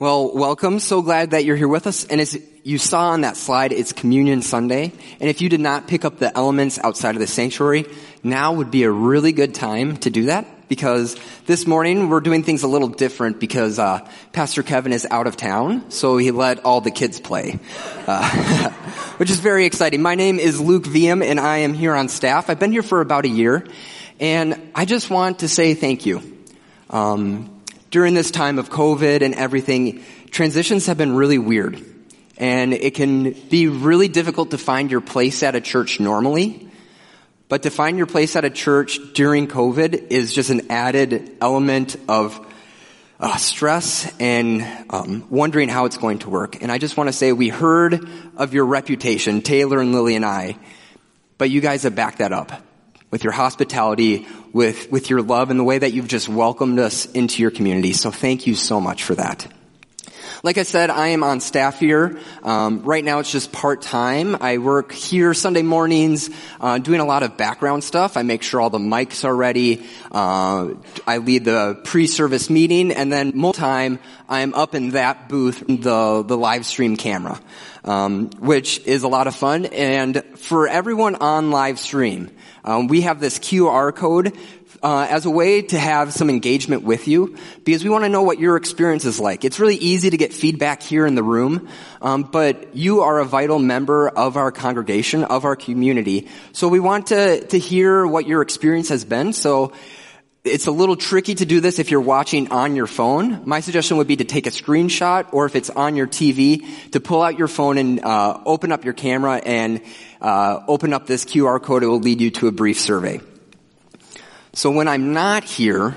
Well, welcome. So glad that you're here with us. And as you saw on that slide, it's Communion Sunday. And if you did not pick up the elements outside of the sanctuary, now would be a really good time to do that because this morning we're doing things a little different because uh, Pastor Kevin is out of town, so he let all the kids play, uh, which is very exciting. My name is Luke Veum, and I am here on staff. I've been here for about a year, and I just want to say thank you. Um, during this time of COVID and everything, transitions have been really weird. And it can be really difficult to find your place at a church normally. But to find your place at a church during COVID is just an added element of uh, stress and um, wondering how it's going to work. And I just want to say we heard of your reputation, Taylor and Lily and I, but you guys have backed that up with your hospitality, with, with your love and the way that you've just welcomed us into your community. So thank you so much for that. Like I said, I am on staff here. Um, right now, it's just part time. I work here Sunday mornings, uh, doing a lot of background stuff. I make sure all the mics are ready. Uh, I lead the pre-service meeting, and then more time, I'm up in that booth, the the live stream camera, um, which is a lot of fun. And for everyone on live stream, um, we have this QR code uh, as a way to have some engagement with you because we want to know what your experience is like. It's really easy to get feedback here in the room, um, but you are a vital member of our congregation, of our community. So we want to to hear what your experience has been. So it's a little tricky to do this if you're watching on your phone. My suggestion would be to take a screenshot, or if it's on your TV, to pull out your phone and uh, open up your camera and uh, open up this QR code. It will lead you to a brief survey. So when I'm not here,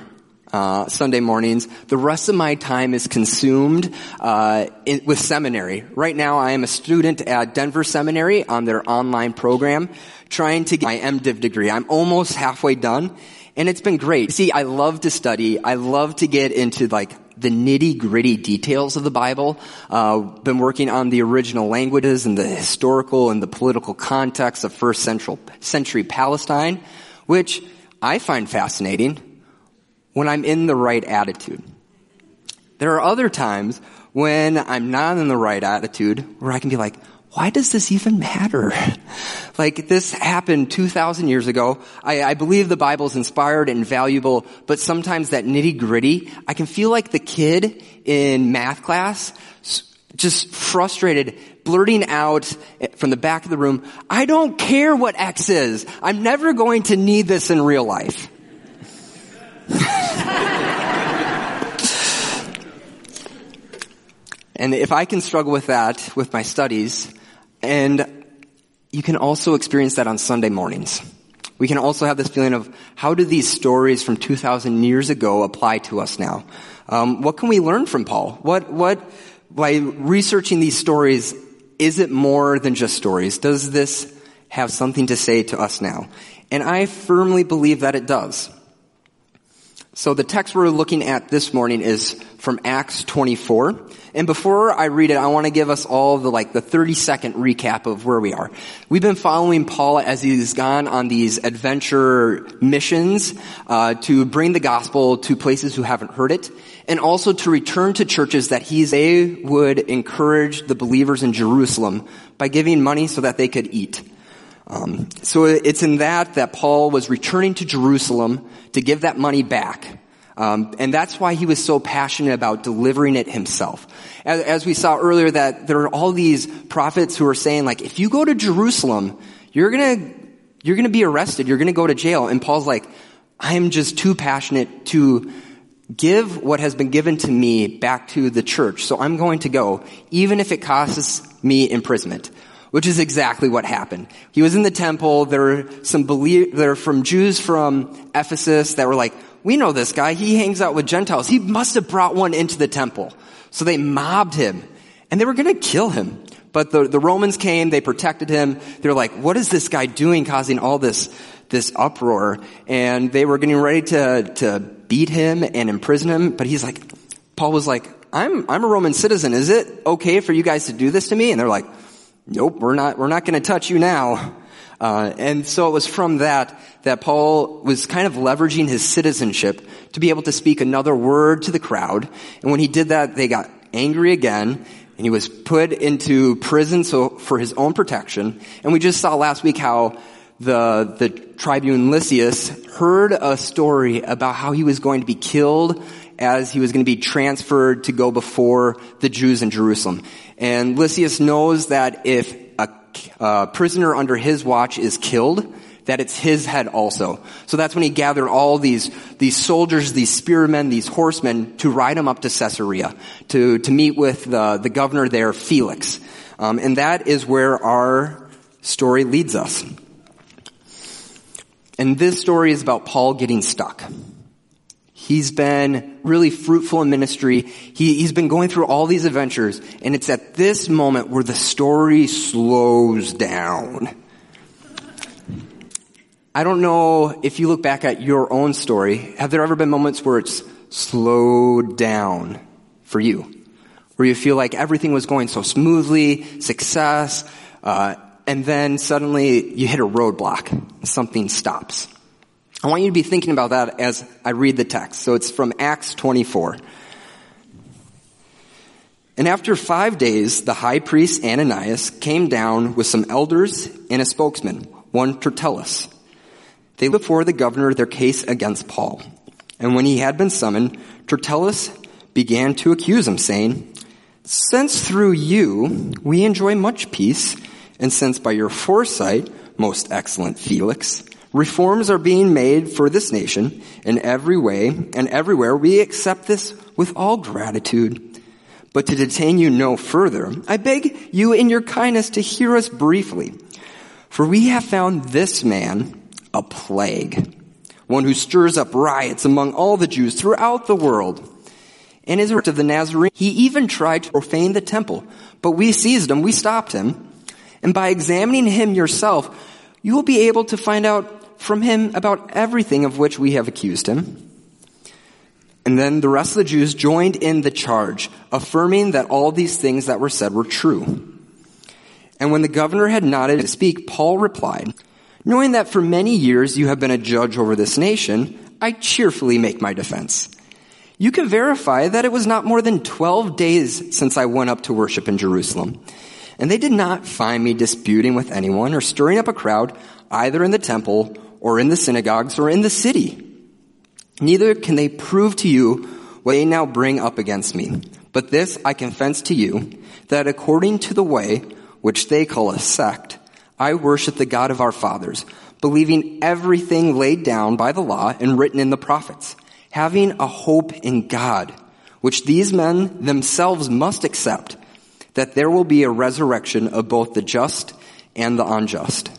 uh, Sunday mornings. The rest of my time is consumed uh, in, with seminary. Right now, I am a student at Denver Seminary on their online program, trying to get my MDiv degree. I'm almost halfway done, and it's been great. See, I love to study. I love to get into like the nitty gritty details of the Bible. Uh, been working on the original languages and the historical and the political context of first central, century Palestine, which I find fascinating when I'm in the right attitude. There are other times when I'm not in the right attitude where I can be like, why does this even matter? like this happened 2,000 years ago. I, I, believe the Bible is inspired and valuable, but sometimes that nitty gritty, I can feel like the kid in math class, just frustrated, blurting out from the back of the room, I don't care what X is. I'm never going to need this in real life. and if I can struggle with that with my studies, and you can also experience that on Sunday mornings. We can also have this feeling of how do these stories from 2,000 years ago apply to us now? Um, what can we learn from Paul? What, what, by researching these stories, is it more than just stories? Does this have something to say to us now? And I firmly believe that it does. So the text we're looking at this morning is from Acts 24. And before I read it, I want to give us all the like the 30 second recap of where we are. We've been following Paul as he's gone on these adventure missions uh, to bring the gospel to places who haven't heard it, and also to return to churches that he's they would encourage the believers in Jerusalem by giving money so that they could eat. Um, so it's in that that Paul was returning to Jerusalem to give that money back. Um, and that's why he was so passionate about delivering it himself. As, as, we saw earlier, that there are all these prophets who are saying, like, if you go to Jerusalem, you're gonna you're gonna be arrested. You're gonna go to jail. And Paul's like, I am just too passionate to give what has been given to me back to the church. So I'm going to go, even if it costs me imprisonment. Which is exactly what happened. He was in the temple. There were some believe, there from Jews from Ephesus that were like, we know this guy. He hangs out with Gentiles. He must have brought one into the temple. So they mobbed him and they were going to kill him. But the, the Romans came, they protected him. They're like, what is this guy doing causing all this, this uproar? And they were getting ready to, to beat him and imprison him. But he's like, Paul was like, I'm, I'm a Roman citizen. Is it okay for you guys to do this to me? And they're like, nope, we're not, we're not going to touch you now. Uh, and so it was from that that Paul was kind of leveraging his citizenship to be able to speak another word to the crowd. And when he did that, they got angry again, and he was put into prison so for his own protection. And we just saw last week how the the tribune Lysias heard a story about how he was going to be killed as he was going to be transferred to go before the Jews in Jerusalem. And Lysias knows that if a, a prisoner under his watch is killed, that it's his head also. So that's when he gathered all these, these soldiers, these spearmen, these horsemen to ride him up to Caesarea to, to meet with the, the governor there, Felix. Um, and that is where our story leads us. And this story is about Paul getting stuck. He's been really fruitful in ministry. He, has been going through all these adventures, and it's at this moment where the story slows down. I don't know if you look back at your own story, have there ever been moments where it's slowed down for you? Where you feel like everything was going so smoothly, success, uh, and then suddenly you hit a roadblock, something stops. I want you to be thinking about that as I read the text. So it's from Acts 24. And after five days, the high priest Ananias came down with some elders and a spokesman, one Tertullus. They before the governor their case against Paul. And when he had been summoned, Tertullus began to accuse him, saying, Since through you we enjoy much peace, and since by your foresight, most excellent Felix, Reforms are being made for this nation in every way and everywhere. We accept this with all gratitude. But to detain you no further, I beg you in your kindness to hear us briefly. For we have found this man a plague, one who stirs up riots among all the Jews throughout the world. In his as of the Nazarene, he even tried to profane the temple, but we seized him, we stopped him. And by examining him yourself, you will be able to find out from him about everything of which we have accused him. And then the rest of the Jews joined in the charge, affirming that all these things that were said were true. And when the governor had nodded to speak, Paul replied, Knowing that for many years you have been a judge over this nation, I cheerfully make my defense. You can verify that it was not more than 12 days since I went up to worship in Jerusalem. And they did not find me disputing with anyone or stirring up a crowd, either in the temple or in the synagogues or in the city. Neither can they prove to you what they now bring up against me. But this I confess to you, that according to the way which they call a sect, I worship the God of our fathers, believing everything laid down by the law and written in the prophets, having a hope in God, which these men themselves must accept, that there will be a resurrection of both the just and the unjust.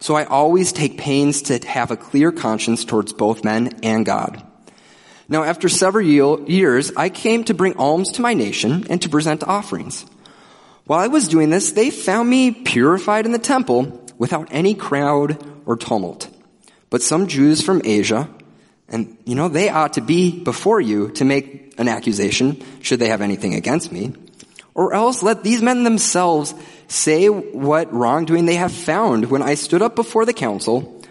So I always take pains to have a clear conscience towards both men and God. Now after several years, I came to bring alms to my nation and to present offerings. While I was doing this, they found me purified in the temple without any crowd or tumult. But some Jews from Asia, and you know, they ought to be before you to make an accusation should they have anything against me. Or else let these men themselves say what wrongdoing they have found when I stood up before the council,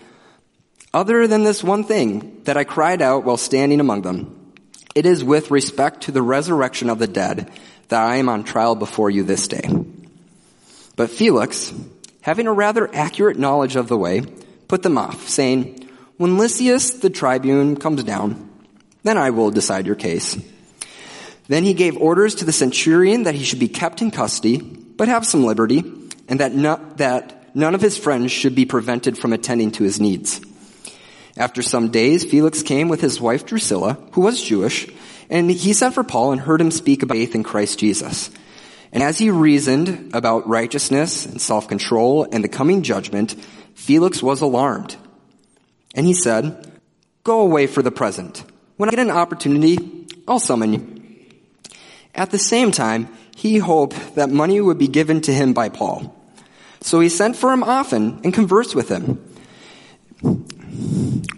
other than this one thing that I cried out while standing among them. It is with respect to the resurrection of the dead that I am on trial before you this day. But Felix, having a rather accurate knowledge of the way, put them off, saying, When Lysias the tribune comes down, then I will decide your case. Then he gave orders to the centurion that he should be kept in custody but have some liberty, and that, no, that none of his friends should be prevented from attending to his needs. After some days, Felix came with his wife Drusilla, who was Jewish, and he sent for Paul and heard him speak about faith in Christ Jesus. And as he reasoned about righteousness and self-control and the coming judgment, Felix was alarmed. And he said, Go away for the present. When I get an opportunity, I'll summon you. At the same time, he hoped that money would be given to him by Paul. So he sent for him often and conversed with him.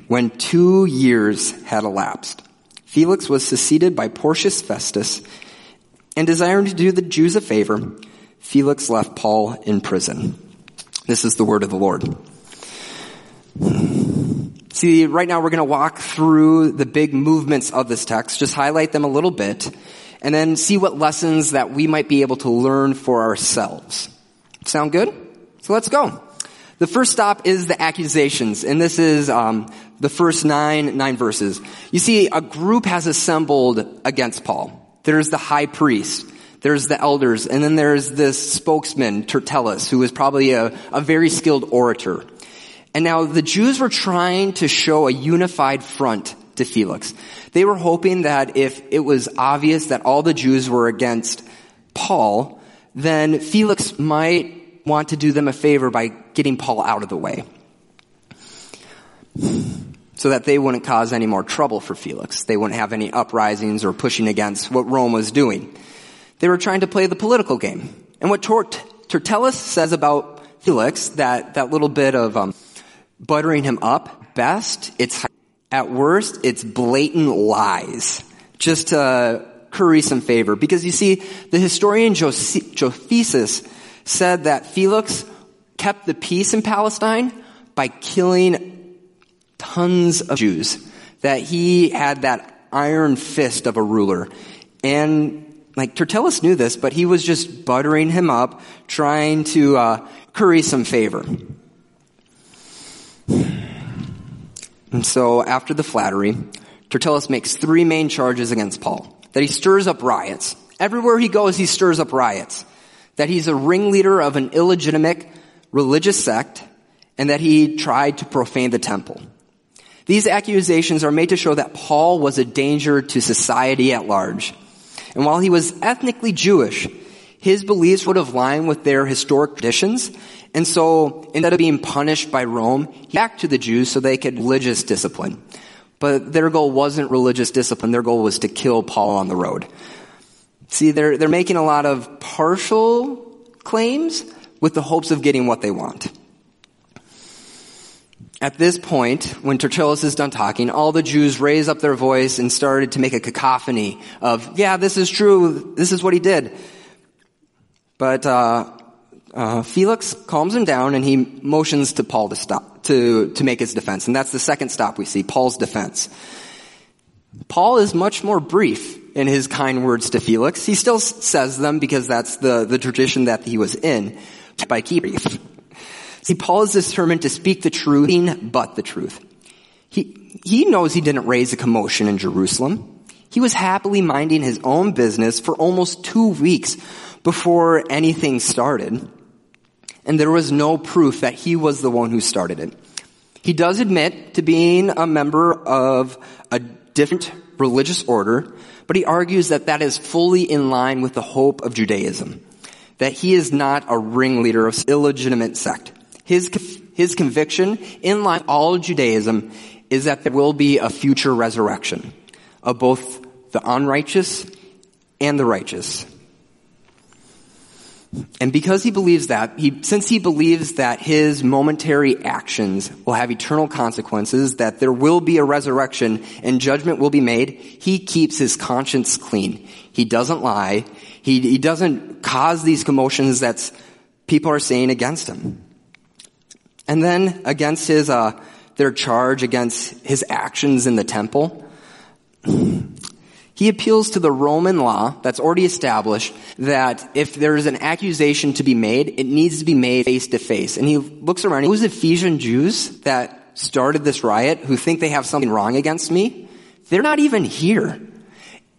When two years had elapsed, Felix was succeeded by Porcius Festus, and desiring to do the Jews a favor, Felix left Paul in prison. This is the word of the Lord. See, right now we're going to walk through the big movements of this text, just highlight them a little bit, and then see what lessons that we might be able to learn for ourselves. Sound good? So let's go. The first stop is the accusations, and this is um, the first nine nine verses. You see, a group has assembled against Paul. There's the high priest, there's the elders, and then there's this spokesman, Tertullus, who is probably a, a very skilled orator. And now the Jews were trying to show a unified front to Felix. They were hoping that if it was obvious that all the Jews were against Paul, then Felix might want to do them a favor by getting Paul out of the way. So that they wouldn't cause any more trouble for Felix. They wouldn't have any uprisings or pushing against what Rome was doing. They were trying to play the political game. And what Tertullus says about Felix, that, that little bit of um, buttering him up, best, it's at worst, it's blatant lies. Just to curry some favor. Because you see, the historian Josephus said that Felix kept the peace in Palestine by killing tons of Jews. That he had that iron fist of a ruler. And like Tertullus knew this, but he was just buttering him up, trying to uh, curry some favor. And so after the flattery, Tertullus makes three main charges against Paul. That he stirs up riots. Everywhere he goes, he stirs up riots. That he's a ringleader of an illegitimate religious sect, and that he tried to profane the temple. These accusations are made to show that Paul was a danger to society at large. And while he was ethnically Jewish, his beliefs would have lined with their historic traditions. And so instead of being punished by Rome, he back to the Jews so they could religious discipline. But their goal wasn't religious discipline. Their goal was to kill Paul on the road. See, they're, they're making a lot of partial claims with the hopes of getting what they want. At this point, when Tertullus is done talking, all the Jews raise up their voice and started to make a cacophony of, yeah, this is true, this is what he did. But uh, uh, Felix calms him down and he motions to Paul to stop, to, to make his defense. And that's the second stop we see, Paul's defense. Paul is much more brief in his kind words to Felix. He still says them because that's the, the tradition that he was in, by keeping brief. See, Paul is determined to speak the truth, but the truth. He, he knows he didn't raise a commotion in Jerusalem. He was happily minding his own business for almost two weeks before anything started. And there was no proof that he was the one who started it. He does admit to being a member of a different religious order, but he argues that that is fully in line with the hope of Judaism. That he is not a ringleader of illegitimate sect. His, his conviction, in line all Judaism, is that there will be a future resurrection of both the unrighteous and the righteous. And because he believes that, he, since he believes that his momentary actions will have eternal consequences, that there will be a resurrection and judgment will be made, he keeps his conscience clean. He doesn't lie. He, he doesn't cause these commotions that people are saying against him. And then against his, uh, their charge against his actions in the temple, he appeals to the Roman law that's already established that if there's an accusation to be made, it needs to be made face to face. And he looks around. Who's Ephesian Jews that started this riot who think they have something wrong against me? They're not even here.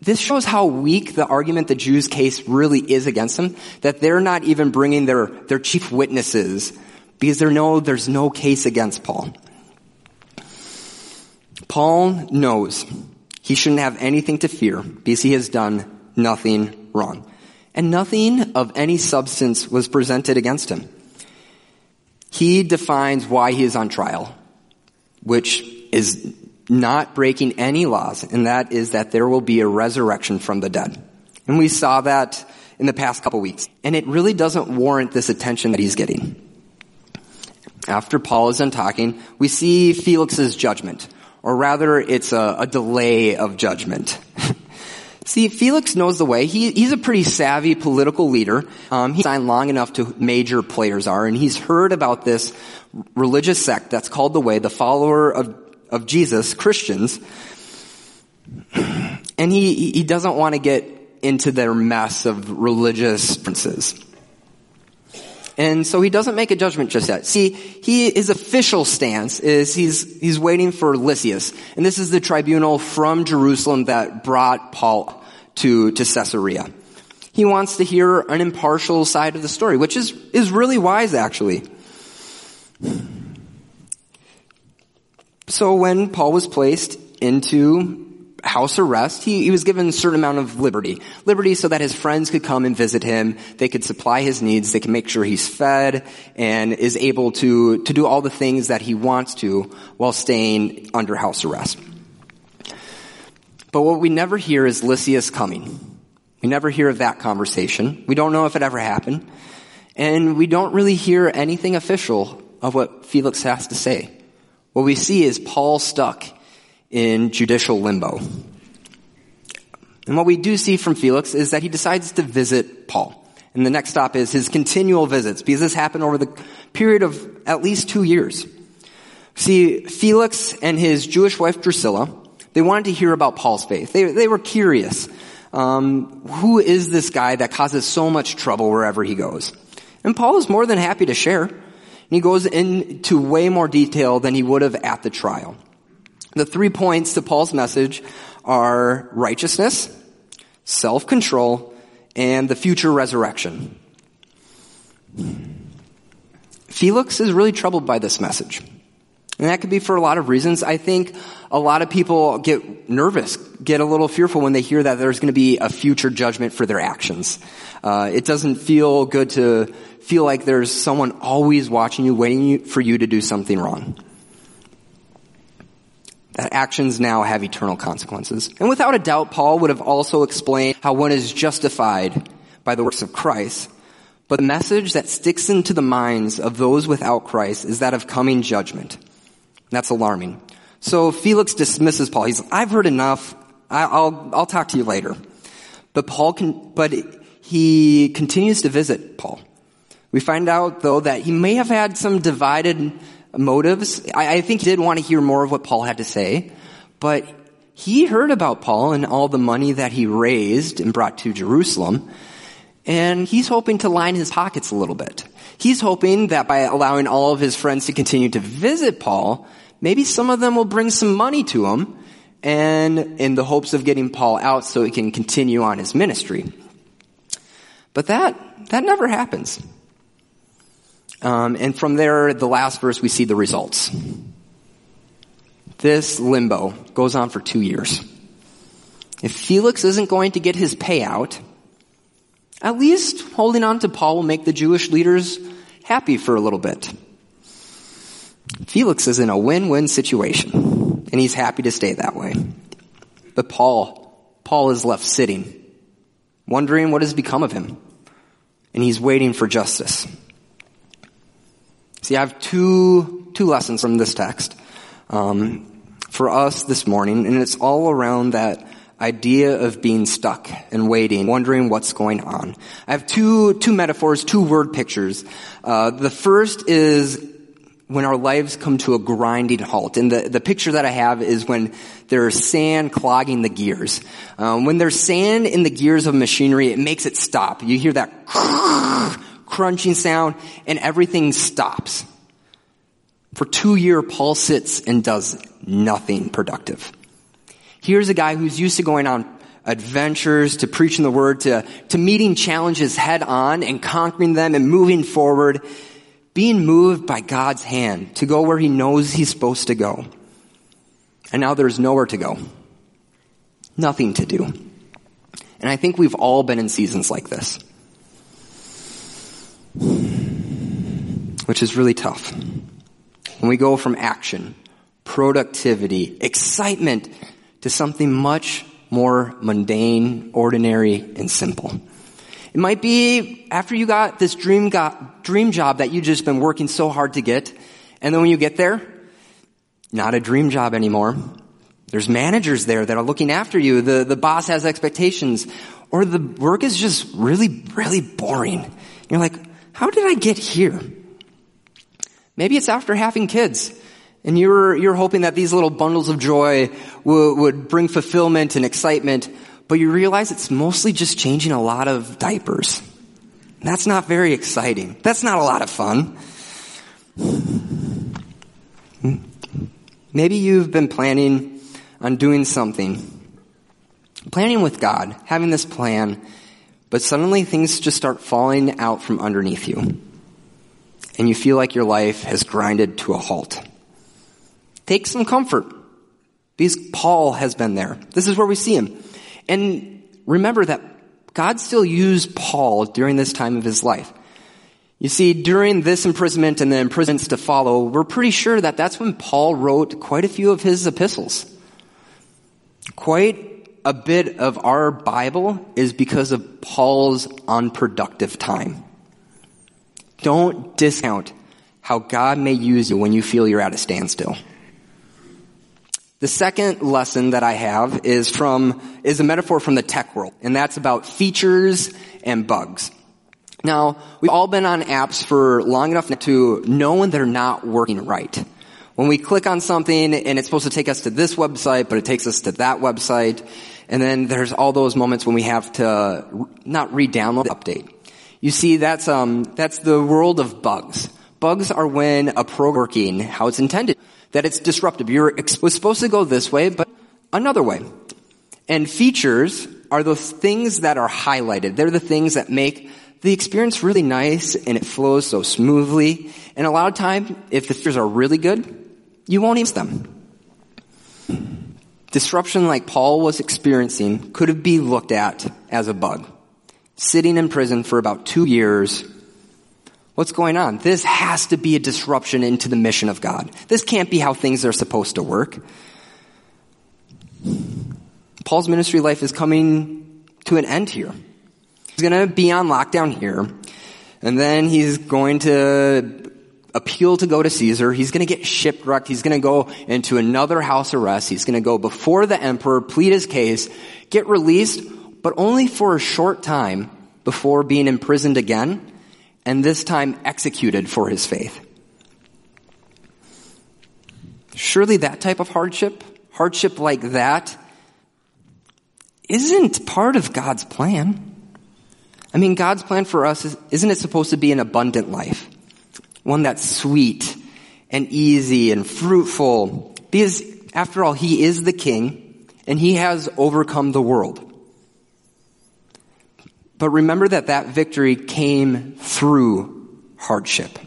This shows how weak the argument the Jews' case really is against them, that they're not even bringing their, their chief witnesses because there no, there's no case against Paul. Paul knows he shouldn't have anything to fear because he has done nothing wrong. And nothing of any substance was presented against him. He defines why he is on trial, which is not breaking any laws, and that is that there will be a resurrection from the dead. And we saw that in the past couple weeks. And it really doesn't warrant this attention that he's getting after Paul is done talking, we see Felix's judgment, or rather it's a, a delay of judgment. See, Felix knows the way. He, he's a pretty savvy political leader. Um, he's signed long enough to major players are, and he's heard about this religious sect that's called the Way, the follower of, of Jesus, Christians. And he, he doesn't want to get into their mess of religious differences. And so he doesn't make a judgment just yet. See, he, his official stance is he's, he's waiting for Lysias. And this is the tribunal from Jerusalem that brought Paul to, to Caesarea. He wants to hear an impartial side of the story, which is, is really wise actually. So when Paul was placed into house arrest, he, he was given a certain amount of liberty. Liberty so that his friends could come and visit him. They could supply his needs. They can make sure he's fed and is able to, to do all the things that he wants to while staying under house arrest. But what we never hear is Lysias coming. We never hear of that conversation. We don't know if it ever happened. And we don't really hear anything official of what Felix has to say. What we see is Paul stuck in judicial limbo. And what we do see from Felix is that he decides to visit Paul. And the next stop is his continual visits, because this happened over the period of at least two years. See, Felix and his Jewish wife Drusilla, they wanted to hear about Paul's faith. They, they were curious. Um, who is this guy that causes so much trouble wherever he goes? And Paul is more than happy to share. And he goes into way more detail than he would have at the trial. The three points to Paul's message are righteousness, self-control, and the future resurrection. Felix is really troubled by this message. And that could be for a lot of reasons. I think a lot of people get nervous, get a little fearful when they hear that there's going to be a future judgment for their actions. Uh, it doesn't feel good to feel like there's someone always watching you, waiting for you to do something wrong that actions now have eternal consequences. And without a doubt, Paul would have also explained how one is justified by the works of Christ. But the message that sticks into the minds of those without Christ is that of coming judgment. That's alarming. So Felix dismisses Paul. He's, I've heard enough. I'll, I'll talk to you later. But Paul can, but he continues to visit Paul. We find out though that he may have had some divided motives. I, I think he did want to hear more of what Paul had to say, but he heard about Paul and all the money that he raised and brought to Jerusalem, and he's hoping to line his pockets a little bit. He's hoping that by allowing all of his friends to continue to visit Paul, maybe some of them will bring some money to him, and in the hopes of getting Paul out so he can continue on his ministry. But that, that never happens. Um, and from there, the last verse, we see the results. This limbo goes on for two years. If Felix isn't going to get his payout, at least holding on to Paul will make the Jewish leaders happy for a little bit. Felix is in a win-win situation, and he's happy to stay that way. But Paul, Paul is left sitting, wondering what has become of him, and he's waiting for justice. See, I have two, two lessons from this text, um, for us this morning, and it's all around that idea of being stuck and waiting, wondering what's going on. I have two, two metaphors, two word pictures. Uh, the first is when our lives come to a grinding halt. And the, the picture that I have is when there's sand clogging the gears. Um, when there's sand in the gears of machinery, it makes it stop. You hear that crunching sound, and everything stops. For two years, Paul sits and does nothing productive. Here's a guy who's used to going on adventures, to preaching the word, to, to meeting challenges head on and conquering them and moving forward, being moved by God's hand to go where he knows he's supposed to go. And now there's nowhere to go. Nothing to do. And I think we've all been in seasons like this. Which is really tough. When we go from action, productivity, excitement to something much more mundane, ordinary, and simple. It might be after you got this dream got, dream job that you've just been working so hard to get, and then when you get there, not a dream job anymore. There's managers there that are looking after you. The, the boss has expectations. Or the work is just really, really boring. You're like, how did I get here? Maybe it's after having kids. And you're, you're hoping that these little bundles of joy would, would bring fulfillment and excitement, but you realize it's mostly just changing a lot of diapers. That's not very exciting. That's not a lot of fun. Maybe you've been planning on doing something, planning with God, having this plan, but suddenly things just start falling out from underneath you. And you feel like your life has grinded to a halt. Take some comfort. Because Paul has been there. This is where we see him. And remember that God still used Paul during this time of his life. You see, during this imprisonment and the imprisonments to follow, we're pretty sure that that's when Paul wrote quite a few of his epistles. Quite a bit of our Bible is because of Paul's unproductive time. Don't discount how God may use you when you feel you're at a standstill. The second lesson that I have is from, is a metaphor from the tech world, and that's about features and bugs. Now, we've all been on apps for long enough to know when they're not working right. When we click on something and it's supposed to take us to this website, but it takes us to that website, and then there's all those moments when we have to not re-download the update. You see, that's, um, that's the world of bugs. Bugs are when a program working how it's intended that it's disruptive. You're was supposed to go this way, but another way. And features are those things that are highlighted. They're the things that make the experience really nice and it flows so smoothly. And a lot of time, if the features are really good, you won't use them. Disruption like Paul was experiencing could have been looked at as a bug. Sitting in prison for about two years What's going on? This has to be a disruption into the mission of God. This can't be how things are supposed to work. Paul's ministry life is coming to an end here. He's going to be on lockdown here, and then he's going to appeal to go to Caesar. He's going to get shipwrecked. He's going to go into another house arrest. He's going to go before the emperor, plead his case, get released, but only for a short time before being imprisoned again and this time executed for his faith. Surely that type of hardship, hardship like that, isn't part of God's plan. I mean, God's plan for us is, isn't it supposed to be an abundant life? One that's sweet and easy and fruitful. Because after all, He is the King and He has overcome the world. But remember that that victory came through hardship.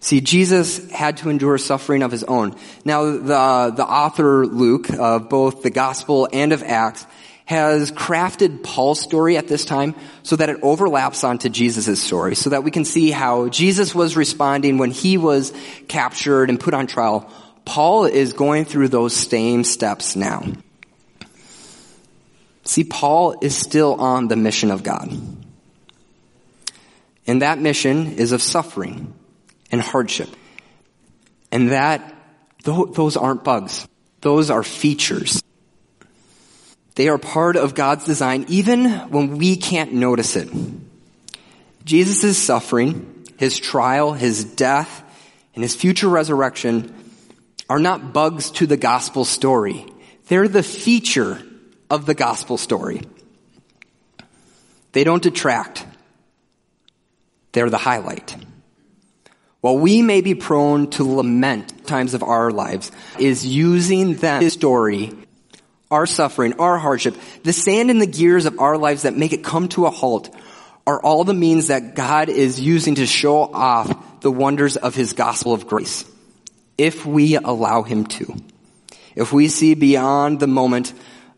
See, Jesus had to endure suffering of his own. Now, the, the author Luke of both the Gospel and of Acts has crafted Paul's story at this time so that it overlaps onto Jesus' story, so that we can see how Jesus was responding when he was captured and put on trial. Paul is going through those same steps now. See, Paul is still on the mission of God. And that mission is of suffering and hardship. And that, those aren't bugs. Those are features. They are part of God's design even when we can't notice it. Jesus' suffering, his trial, his death, and his future resurrection are not bugs to the gospel story. They're the feature of the gospel story. They don't detract. They're the highlight. While we may be prone to lament times of our lives, is using that story, our suffering, our hardship, the sand in the gears of our lives that make it come to a halt, are all the means that God is using to show off the wonders of His gospel of grace. If we allow Him to. If we see beyond the moment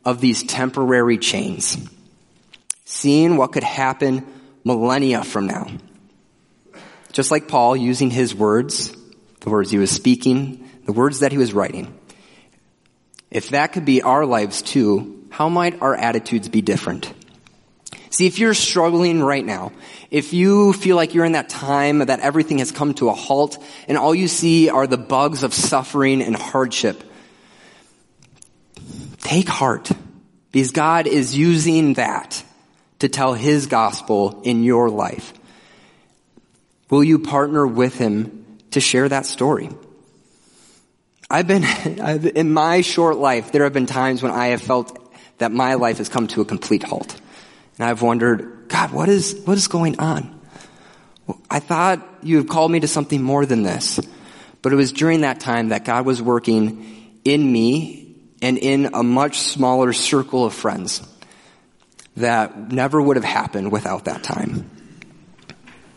of these temporary chains, seeing what could happen millennia from now. Just like Paul using his words, the words he was speaking, the words that he was writing. If that could be our lives too, how might our attitudes be different? See, if you're struggling right now, if you feel like you're in that time that everything has come to a halt and all you see are the bugs of suffering and hardship, take heart because God is using that to tell His gospel in your life. Will you partner with Him to share that story? I've been, in my short life, there have been times when I have felt that my life has come to a complete halt. And I've wondered, God, what is, what is going on? I thought you had called me to something more than this. But it was during that time that God was working in me and in a much smaller circle of friends that never would have happened without that time.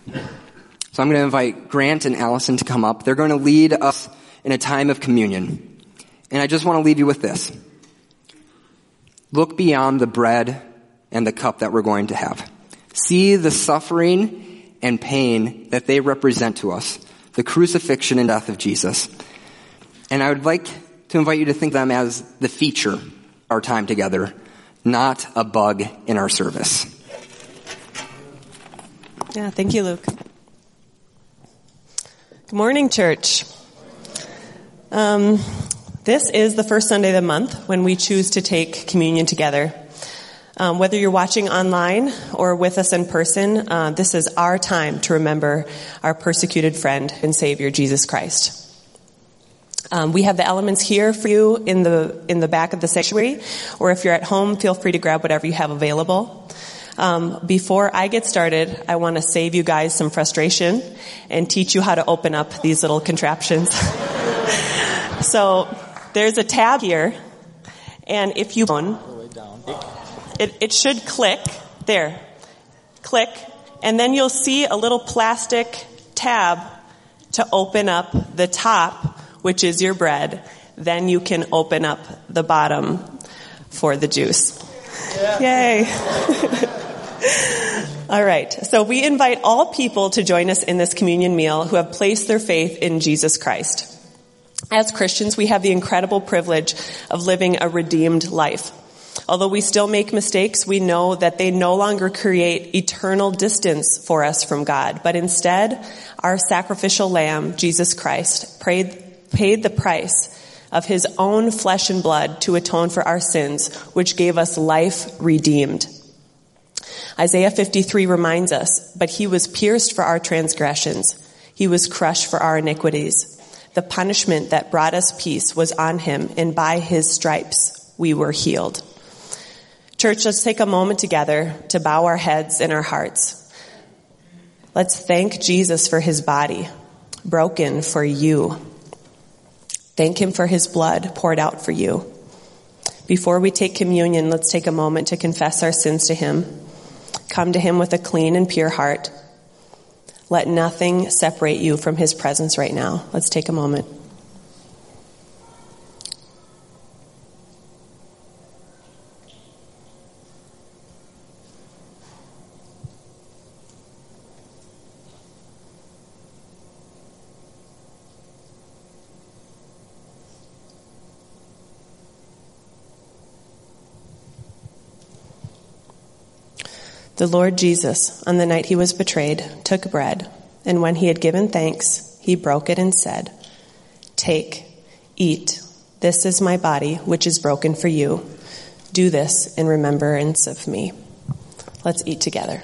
So I'm going to invite Grant and Allison to come up. They're going to lead us in a time of communion. And I just want to leave you with this. Look beyond the bread and the cup that we're going to have. See the suffering and pain that they represent to us, the crucifixion and death of Jesus. And I would like to invite you to think of them as the feature of our time together, not a bug in our service. Yeah, thank you, Luke. Good morning, church. Um, this is the first Sunday of the month when we choose to take communion together. Um, whether you're watching online or with us in person, uh, this is our time to remember our persecuted friend and Savior, Jesus Christ. Um, we have the elements here for you in the in the back of the sanctuary, or if you're at home, feel free to grab whatever you have available. Um, before I get started, I want to save you guys some frustration and teach you how to open up these little contraptions. so there's a tab here, and if you it, it should click there, click, and then you'll see a little plastic tab to open up the top, which is your bread. Then you can open up the bottom for the juice. Yeah. Yay. all right. So we invite all people to join us in this communion meal who have placed their faith in Jesus Christ. As Christians, we have the incredible privilege of living a redeemed life. Although we still make mistakes, we know that they no longer create eternal distance for us from God, but instead, our sacrificial lamb, Jesus Christ, paid, paid the price of his own flesh and blood to atone for our sins, which gave us life redeemed. Isaiah 53 reminds us, but he was pierced for our transgressions. He was crushed for our iniquities. The punishment that brought us peace was on him, and by his stripes we were healed. Church, let's take a moment together to bow our heads and our hearts. Let's thank Jesus for his body, broken for you. Thank him for his blood poured out for you. Before we take communion, let's take a moment to confess our sins to him. Come to him with a clean and pure heart. Let nothing separate you from his presence right now. Let's take a moment. The Lord Jesus, on the night he was betrayed, took bread, and when he had given thanks, he broke it and said, Take, eat. This is my body, which is broken for you. Do this in remembrance of me. Let's eat together.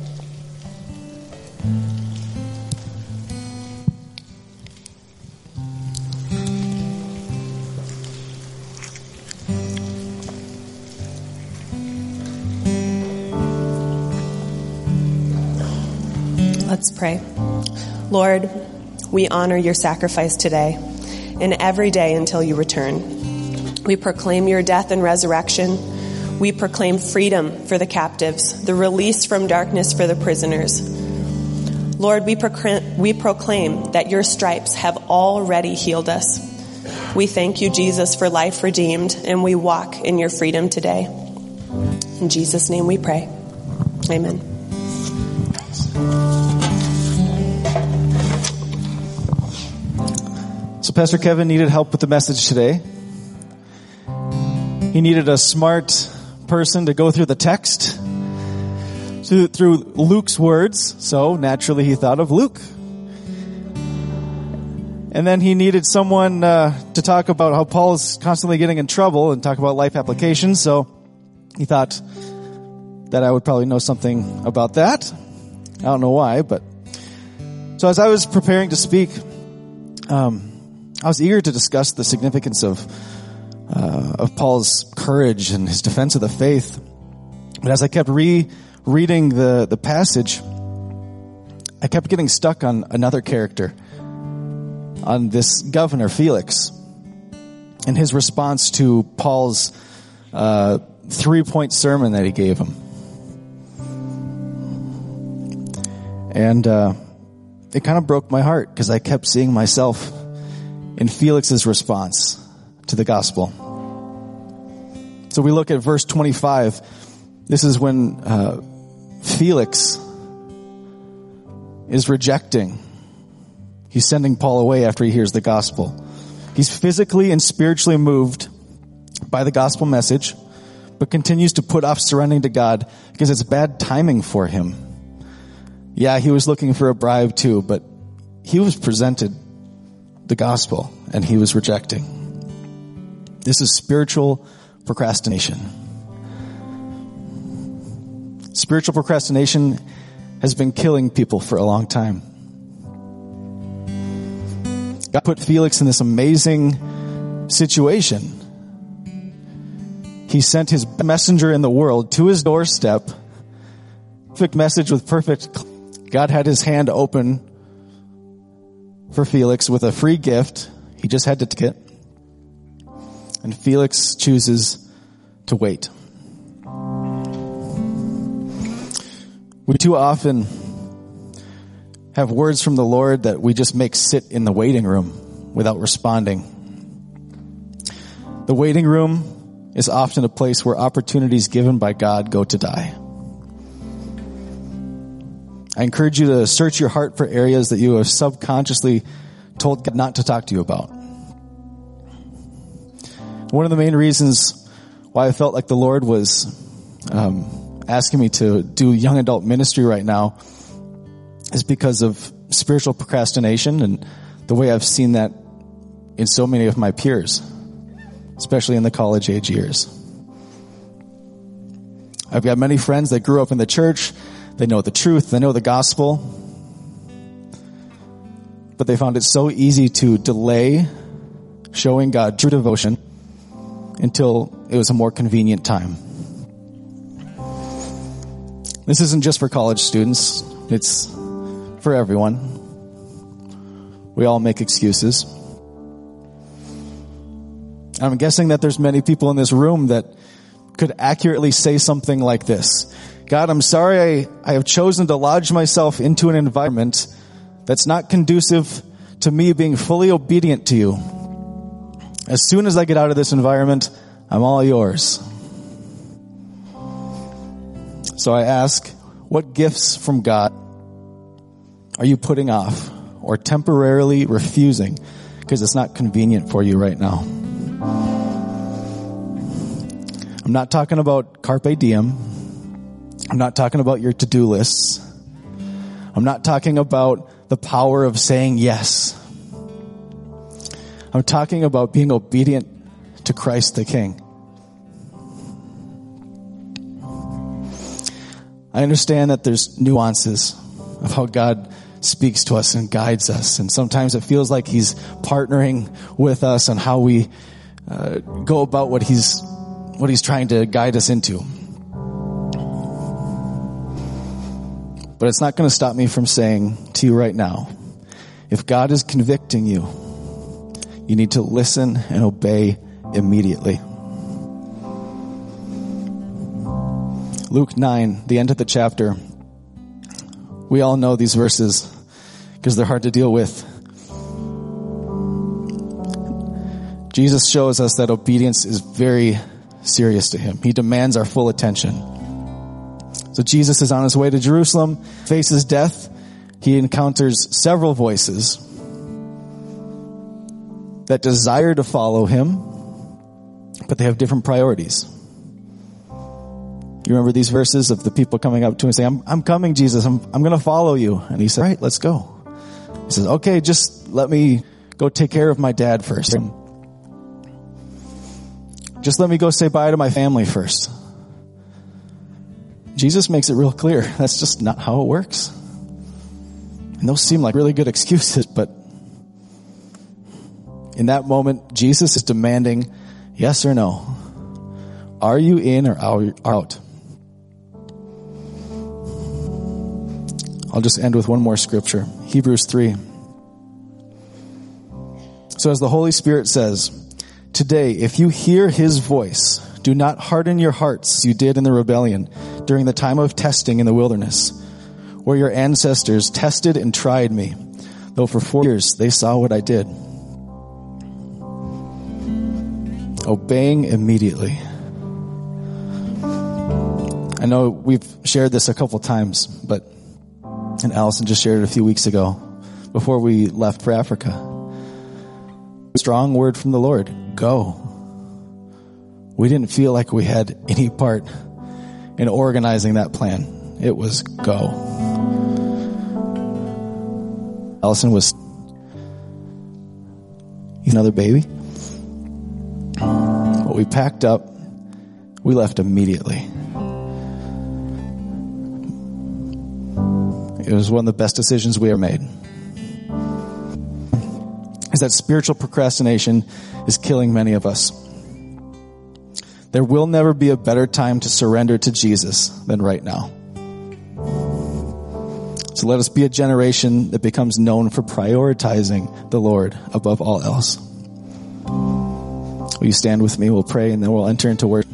Let's pray. Lord, we honor your sacrifice today and every day until you return. We proclaim your death and resurrection. We proclaim freedom for the captives, the release from darkness for the prisoners. Lord, we we proclaim that your stripes have already healed us. We thank you, Jesus, for life redeemed, and we walk in your freedom today. In Jesus' name we pray. Amen. So Pastor Kevin needed help with the message today. He needed a smart person to go through the text through Luke's words. So naturally he thought of Luke. And then he needed someone uh, to talk about how Paul is constantly getting in trouble and talk about life applications. So he thought that I would probably know something about that. I don't know why, but so as I was preparing to speak, um, I was eager to discuss the significance of uh, of Paul's courage and his defense of the faith. But as I kept re-reading the the passage, I kept getting stuck on another character, on this governor Felix, and his response to Paul's uh, three point sermon that he gave him. And uh, it kind of broke my heart because I kept seeing myself in Felix's response to the gospel. So we look at verse 25. This is when uh, Felix is rejecting. He's sending Paul away after he hears the gospel. He's physically and spiritually moved by the gospel message, but continues to put off surrendering to God because it's bad timing for him. Yeah, he was looking for a bribe too, but he was presented the gospel and he was rejecting. This is spiritual procrastination. Spiritual procrastination has been killing people for a long time. God put Felix in this amazing situation. He sent his messenger in the world to his doorstep. Perfect message with perfect. God had his hand open for Felix with a free gift. He just had to take it. And Felix chooses to wait. We too often have words from the Lord that we just make sit in the waiting room without responding. The waiting room is often a place where opportunities given by God go to die. I encourage you to search your heart for areas that you have subconsciously told God not to talk to you about. One of the main reasons why I felt like the Lord was um, asking me to do young adult ministry right now is because of spiritual procrastination and the way I've seen that in so many of my peers, especially in the college age years. I've got many friends that grew up in the church they know the truth. They know the gospel. But they found it so easy to delay showing God true devotion until it was a more convenient time. This isn't just for college students. It's for everyone. We all make excuses. I'm guessing that there's many people in this room that could accurately say something like this. God, I'm sorry I, I have chosen to lodge myself into an environment that's not conducive to me being fully obedient to you. As soon as I get out of this environment, I'm all yours. So I ask, what gifts from God are you putting off or temporarily refusing because it's not convenient for you right now? I'm not talking about carpe diem. I'm not talking about your to-do lists. I'm not talking about the power of saying yes. I'm talking about being obedient to Christ the King. I understand that there's nuances of how God speaks to us and guides us. And sometimes it feels like He's partnering with us on how we uh, go about what He's, what He's trying to guide us into. But it's not going to stop me from saying to you right now, if God is convicting you, you need to listen and obey immediately. Luke 9, the end of the chapter. We all know these verses because they're hard to deal with. Jesus shows us that obedience is very serious to him. He demands our full attention. So Jesus is on his way to Jerusalem, faces death. He encounters several voices that desire to follow him, but they have different priorities. You remember these verses of the people coming up to him and saying, I'm, I'm coming, Jesus. I'm, I'm going to follow you. And he said, right, let's go. He says, okay, just let me go take care of my dad first. Just let me go say bye to my family first. Jesus makes it real clear. That's just not how it works. And those seem like really good excuses, but in that moment, Jesus is demanding yes or no. Are you in or out? I'll just end with one more scripture. Hebrews 3. So as the Holy Spirit says, today, if you hear his voice, do not harden your hearts you did in the rebellion during the time of testing in the wilderness, where your ancestors tested and tried me, though for four years they saw what I did. Obeying immediately. I know we've shared this a couple times, but and Allison just shared it a few weeks ago before we left for Africa. Strong word from the Lord. Go. We didn't feel like we had any part in organizing that plan. It was go. Allison was another baby. But we packed up. We left immediately. It was one of the best decisions we ever made. Is that spiritual procrastination is killing many of us. There will never be a better time to surrender to Jesus than right now. So let us be a generation that becomes known for prioritizing the Lord above all else. Will you stand with me? We'll pray and then we'll enter into worship.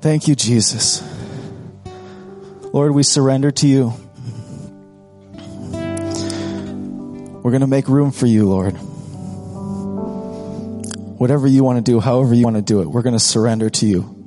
Thank you, Jesus. Lord, we surrender to you. We're going to make room for you, Lord. Whatever you want to do, however you want to do it, we're going to surrender to you.